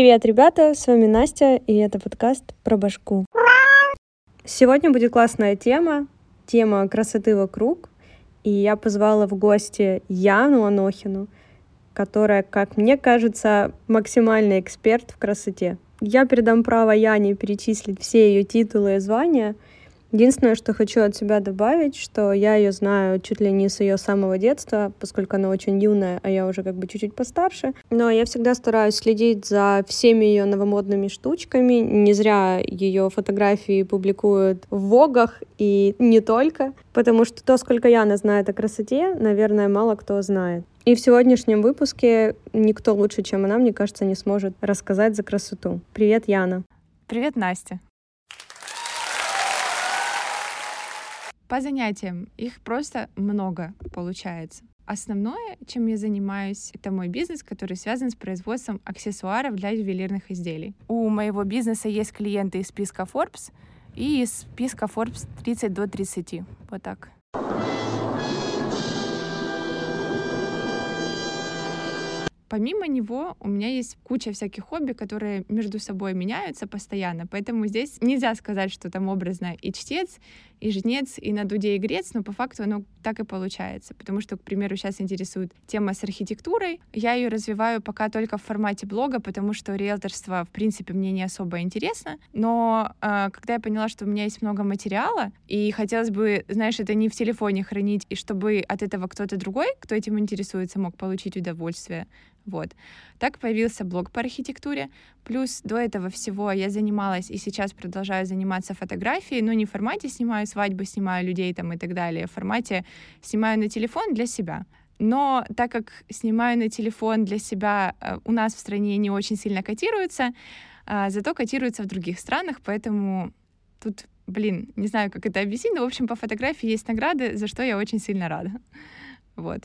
Привет, ребята, с вами Настя, и это подкаст про башку. Сегодня будет классная тема, тема красоты вокруг, и я позвала в гости Яну Анохину, которая, как мне кажется, максимальный эксперт в красоте. Я передам право Яне перечислить все ее титулы и звания — Единственное, что хочу от себя добавить, что я ее знаю чуть ли не с ее самого детства, поскольку она очень юная, а я уже как бы чуть-чуть постарше. Но я всегда стараюсь следить за всеми ее новомодными штучками. Не зря ее фотографии публикуют в вогах и не только, потому что то, сколько Яна знает о красоте, наверное, мало кто знает. И в сегодняшнем выпуске никто лучше, чем она, мне кажется, не сможет рассказать за красоту. Привет, Яна. Привет, Настя. По занятиям их просто много получается. Основное, чем я занимаюсь, это мой бизнес, который связан с производством аксессуаров для ювелирных изделий. У моего бизнеса есть клиенты из списка Forbes и из списка Forbes 30 до 30. Вот так. Помимо него у меня есть куча всяких хобби, которые между собой меняются постоянно, поэтому здесь нельзя сказать, что там образно и чтец, и жнец, и на дуде и грец, но по факту оно так и получается, потому что, к примеру, сейчас интересует тема с архитектурой. Я ее развиваю пока только в формате блога, потому что риэлторство, в принципе, мне не особо интересно, но э, когда я поняла, что у меня есть много материала, и хотелось бы, знаешь, это не в телефоне хранить, и чтобы от этого кто-то другой, кто этим интересуется, мог получить удовольствие, вот. Так появился блог по архитектуре. Плюс до этого всего я занималась и сейчас продолжаю заниматься фотографией, но не в формате снимаю свадьбы, снимаю людей там и так далее, в формате снимаю на телефон для себя. Но так как снимаю на телефон для себя э, у нас в стране не очень сильно котируется, а, зато котируется в других странах, поэтому тут, блин, не знаю, как это объяснить, но, в общем, по фотографии есть награды, за что я очень сильно рада. Вот.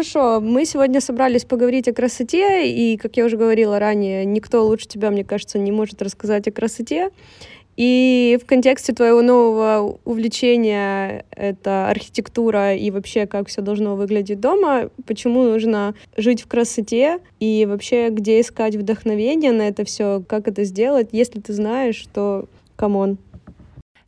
Хорошо, мы сегодня собрались поговорить о красоте, и, как я уже говорила ранее, никто лучше тебя, мне кажется, не может рассказать о красоте. И в контексте твоего нового увлечения это архитектура и вообще как все должно выглядеть дома, почему нужно жить в красоте и вообще где искать вдохновение на это все, как это сделать, если ты знаешь, что come on,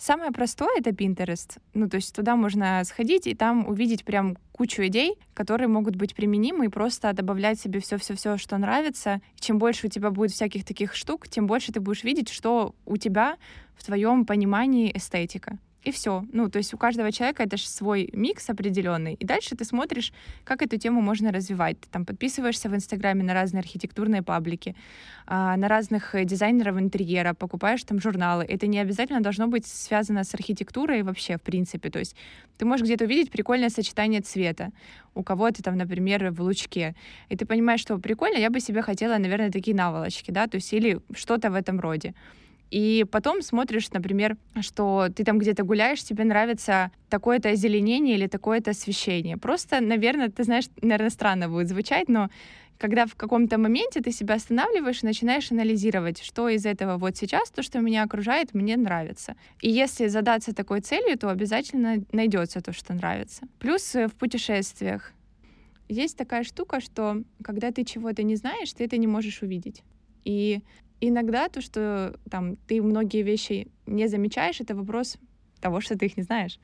Самое простое — это Pinterest. Ну, то есть туда можно сходить и там увидеть прям кучу идей, которые могут быть применимы, и просто добавлять себе все-все-все, что нравится. Чем больше у тебя будет всяких таких штук, тем больше ты будешь видеть, что у тебя в твоем понимании эстетика и все. Ну, то есть у каждого человека это же свой микс определенный. И дальше ты смотришь, как эту тему можно развивать. Ты там подписываешься в Инстаграме на разные архитектурные паблики, а, на разных э, дизайнеров интерьера, покупаешь там журналы. Это не обязательно должно быть связано с архитектурой вообще, в принципе. То есть ты можешь где-то увидеть прикольное сочетание цвета. У кого-то там, например, в лучке. И ты понимаешь, что прикольно, я бы себе хотела, наверное, такие наволочки, да, то есть или что-то в этом роде. И потом смотришь, например, что ты там где-то гуляешь, тебе нравится такое-то озеленение или такое-то освещение. Просто, наверное, ты знаешь, наверное, странно будет звучать, но когда в каком-то моменте ты себя останавливаешь и начинаешь анализировать, что из этого вот сейчас, то, что меня окружает, мне нравится. И если задаться такой целью, то обязательно найдется то, что нравится. Плюс э, в путешествиях есть такая штука, что когда ты чего-то не знаешь, ты это не можешь увидеть. И иногда то, что там ты многие вещи не замечаешь, это вопрос того, что ты их не знаешь.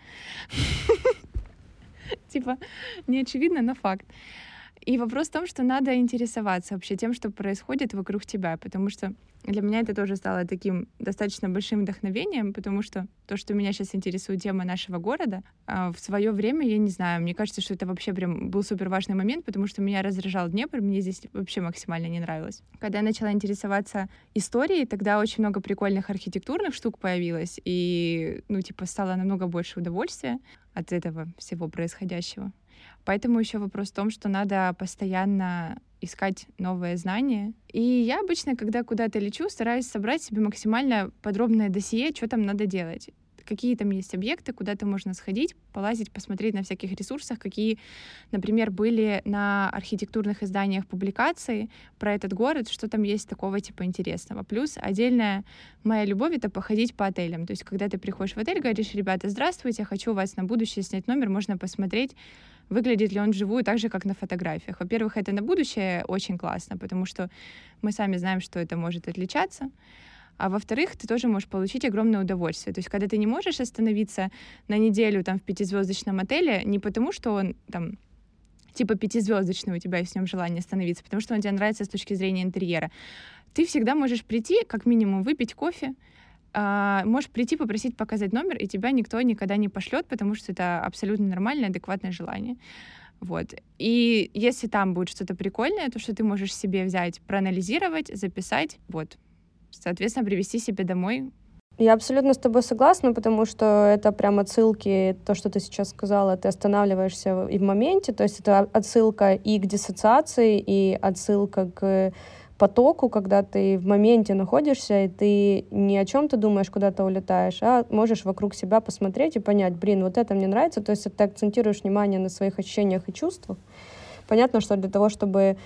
Типа, не очевидно, но факт. И вопрос в том, что надо интересоваться вообще тем, что происходит вокруг тебя, потому что для меня это тоже стало таким достаточно большим вдохновением, потому что то, что меня сейчас интересует тема нашего города, а, в свое время, я не знаю, мне кажется, что это вообще прям был супер важный момент, потому что меня раздражал Днепр, мне здесь вообще максимально не нравилось. Когда я начала интересоваться историей, тогда очень много прикольных архитектурных штук появилось, и, ну, типа, стало намного больше удовольствия от этого всего происходящего. Поэтому еще вопрос в том, что надо постоянно искать новые знания. И я обычно, когда куда-то лечу, стараюсь собрать себе максимально подробное досье, что там надо делать. Какие там есть объекты, куда ты можно сходить, полазить, посмотреть на всяких ресурсах, какие, например, были на архитектурных изданиях публикации про этот город, что там есть такого типа интересного. Плюс отдельная моя любовь — это походить по отелям. То есть когда ты приходишь в отель, говоришь, ребята, здравствуйте, хочу у вас на будущее снять номер, можно посмотреть, выглядит ли он вживую так же, как на фотографиях. Во-первых, это на будущее очень классно, потому что мы сами знаем, что это может отличаться. А во-вторых, ты тоже можешь получить огромное удовольствие. То есть, когда ты не можешь остановиться на неделю там в пятизвездочном отеле, не потому что он там типа пятизвездочный, у тебя есть в нем желание остановиться, потому что он тебе нравится с точки зрения интерьера. Ты всегда можешь прийти, как минимум, выпить кофе, а, можешь прийти, попросить показать номер, и тебя никто никогда не пошлет, потому что это абсолютно нормальное, адекватное желание. Вот. И если там будет что-то прикольное, то что ты можешь себе взять, проанализировать, записать, вот. Соответственно, привести себе домой. Я абсолютно с тобой согласна, потому что это прям отсылки, то, что ты сейчас сказала, ты останавливаешься и в моменте, то есть это отсылка и к диссоциации, и отсылка к потоку, когда ты в моменте находишься, и ты не о чем ты думаешь, куда ты улетаешь, а можешь вокруг себя посмотреть и понять, блин, вот это мне нравится, то есть ты акцентируешь внимание на своих ощущениях и чувствах. Понятно, что для того, чтобы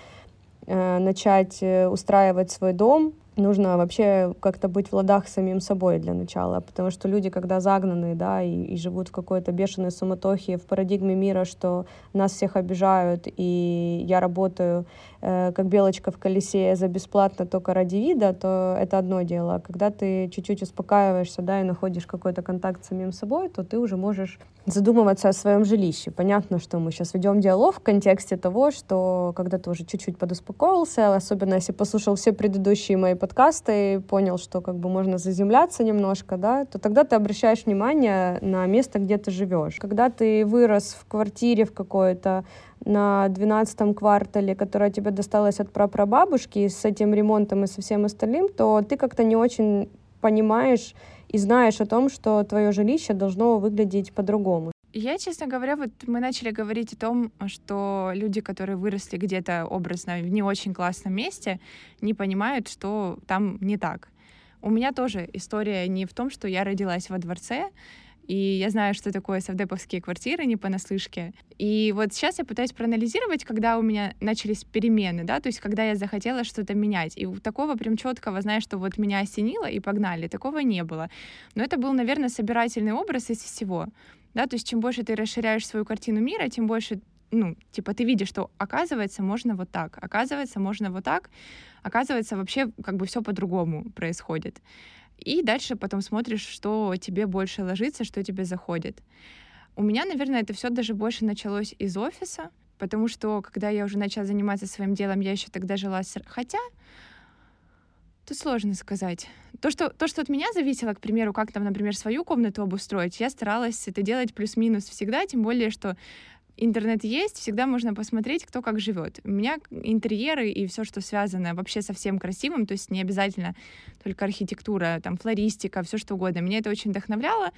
э, начать э, устраивать свой дом, нужно вообще как-то быть в ладах с самим собой для начала, потому что люди, когда загнаны, да, и, и живут в какой-то бешеной суматохе, в парадигме мира, что нас всех обижают, и я работаю э, как белочка в колесе за бесплатно только ради вида, то это одно дело. А когда ты чуть-чуть успокаиваешься, да, и находишь какой-то контакт с самим собой, то ты уже можешь задумываться о своем жилище. Понятно, что мы сейчас ведем диалог в контексте того, что когда ты уже чуть-чуть подуспокоился, особенно если послушал все предыдущие мои подкасты и понял, что как бы можно заземляться немножко, да, то тогда ты обращаешь внимание на место, где ты живешь. Когда ты вырос в квартире в какой-то на 12 квартале, которая тебе досталась от прапрабабушки с этим ремонтом и со всем остальным, то ты как-то не очень понимаешь и знаешь о том, что твое жилище должно выглядеть по-другому. Я, честно говоря, вот мы начали говорить о том, что люди, которые выросли где-то образно в не очень классном месте, не понимают, что там не так. У меня тоже история не в том, что я родилась во дворце, и я знаю, что такое совдеповские квартиры, не понаслышке. И вот сейчас я пытаюсь проанализировать, когда у меня начались перемены, да, то есть когда я захотела что-то менять. И такого прям четкого, знаешь, что вот меня осенило и погнали, такого не было. Но это был, наверное, собирательный образ из всего. Да, то есть чем больше ты расширяешь свою картину мира, тем больше ну, типа, ты видишь, что оказывается, можно вот так, оказывается, можно вот так, оказывается, вообще как бы все по-другому происходит. И дальше потом смотришь, что тебе больше ложится, что тебе заходит. У меня, наверное, это все даже больше началось из офиса, потому что когда я уже начала заниматься своим делом, я еще тогда жила с... Хотя, тут сложно сказать. То что, то, что от меня зависело, к примеру, как там, например, свою комнату обустроить, я старалась это делать плюс-минус всегда, тем более, что интернет есть, всегда можно посмотреть, кто как живет. У меня интерьеры и все, что связано вообще со всем красивым, то есть не обязательно только архитектура, там, флористика, все что угодно. Меня это очень вдохновляло.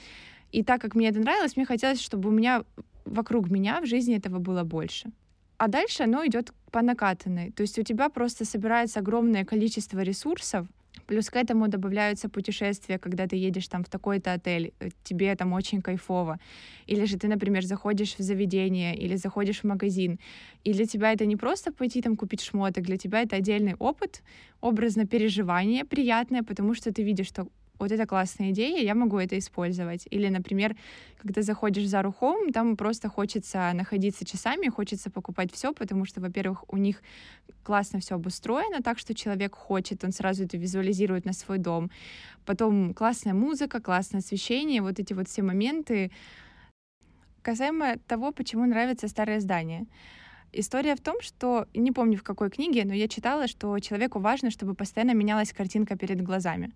И так как мне это нравилось, мне хотелось, чтобы у меня вокруг меня в жизни этого было больше. А дальше оно идет по накатанной. То есть у тебя просто собирается огромное количество ресурсов, Плюс к этому добавляются путешествия, когда ты едешь там в такой-то отель, э, тебе там очень кайфово. Или же ты, например, заходишь в заведение или заходишь в магазин. И для тебя это не просто пойти там купить шмоток, для тебя это отдельный опыт, образно переживание приятное, потому что ты видишь, что вот это классная идея, я могу это использовать. Или, например, когда заходишь в Zara Home, там просто хочется находиться часами, хочется покупать все, потому что, во-первых, у них классно все обустроено, так что человек хочет, он сразу это визуализирует на свой дом. Потом классная музыка, классное освещение, вот эти вот все моменты. Касаемо того, почему нравится старое здание. История в том, что, не помню в какой книге, но я читала, что человеку важно, чтобы постоянно менялась картинка перед глазами.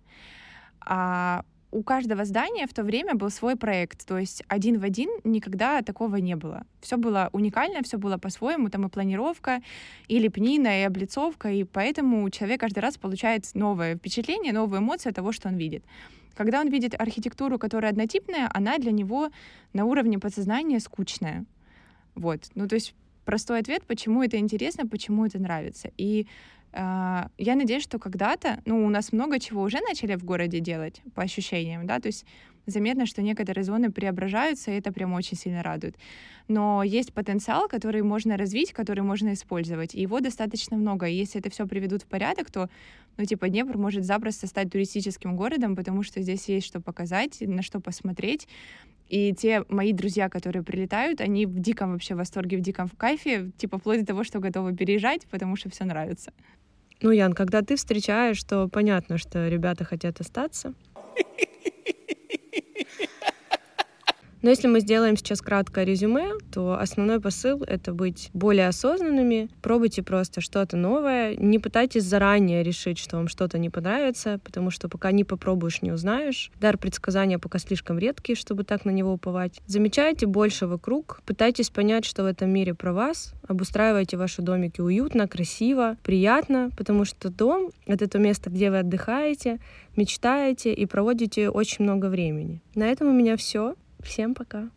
А у каждого здания в то время был свой проект, то есть один в один никогда такого не было. Все было уникально, все было по-своему, там и планировка, и лепнина, и облицовка, и поэтому человек каждый раз получает новое впечатление, новые эмоции от того, что он видит. Когда он видит архитектуру, которая однотипная, она для него на уровне подсознания скучная. Вот. Ну, то есть простой ответ, почему это интересно, почему это нравится. И я надеюсь, что когда-то, ну, у нас много чего уже начали в городе делать, по ощущениям, да, то есть заметно, что некоторые зоны преображаются, и это прям очень сильно радует. Но есть потенциал, который можно развить, который можно использовать, и его достаточно много. И если это все приведут в порядок, то, ну, типа, Днепр может запросто стать туристическим городом, потому что здесь есть что показать, на что посмотреть. И те мои друзья, которые прилетают, они в диком вообще восторге, в диком в кайфе, типа вплоть до того, что готовы переезжать, потому что все нравится. Ну, Ян, когда ты встречаешь, то понятно, что ребята хотят остаться. Но если мы сделаем сейчас краткое резюме, то основной посыл — это быть более осознанными, пробуйте просто что-то новое, не пытайтесь заранее решить, что вам что-то не понравится, потому что пока не попробуешь, не узнаешь. Дар предсказания пока слишком редкий, чтобы так на него уповать. Замечайте больше вокруг, пытайтесь понять, что в этом мире про вас, обустраивайте ваши домики уютно, красиво, приятно, потому что дом — это то место, где вы отдыхаете, мечтаете и проводите очень много времени. На этом у меня все. Всем пока!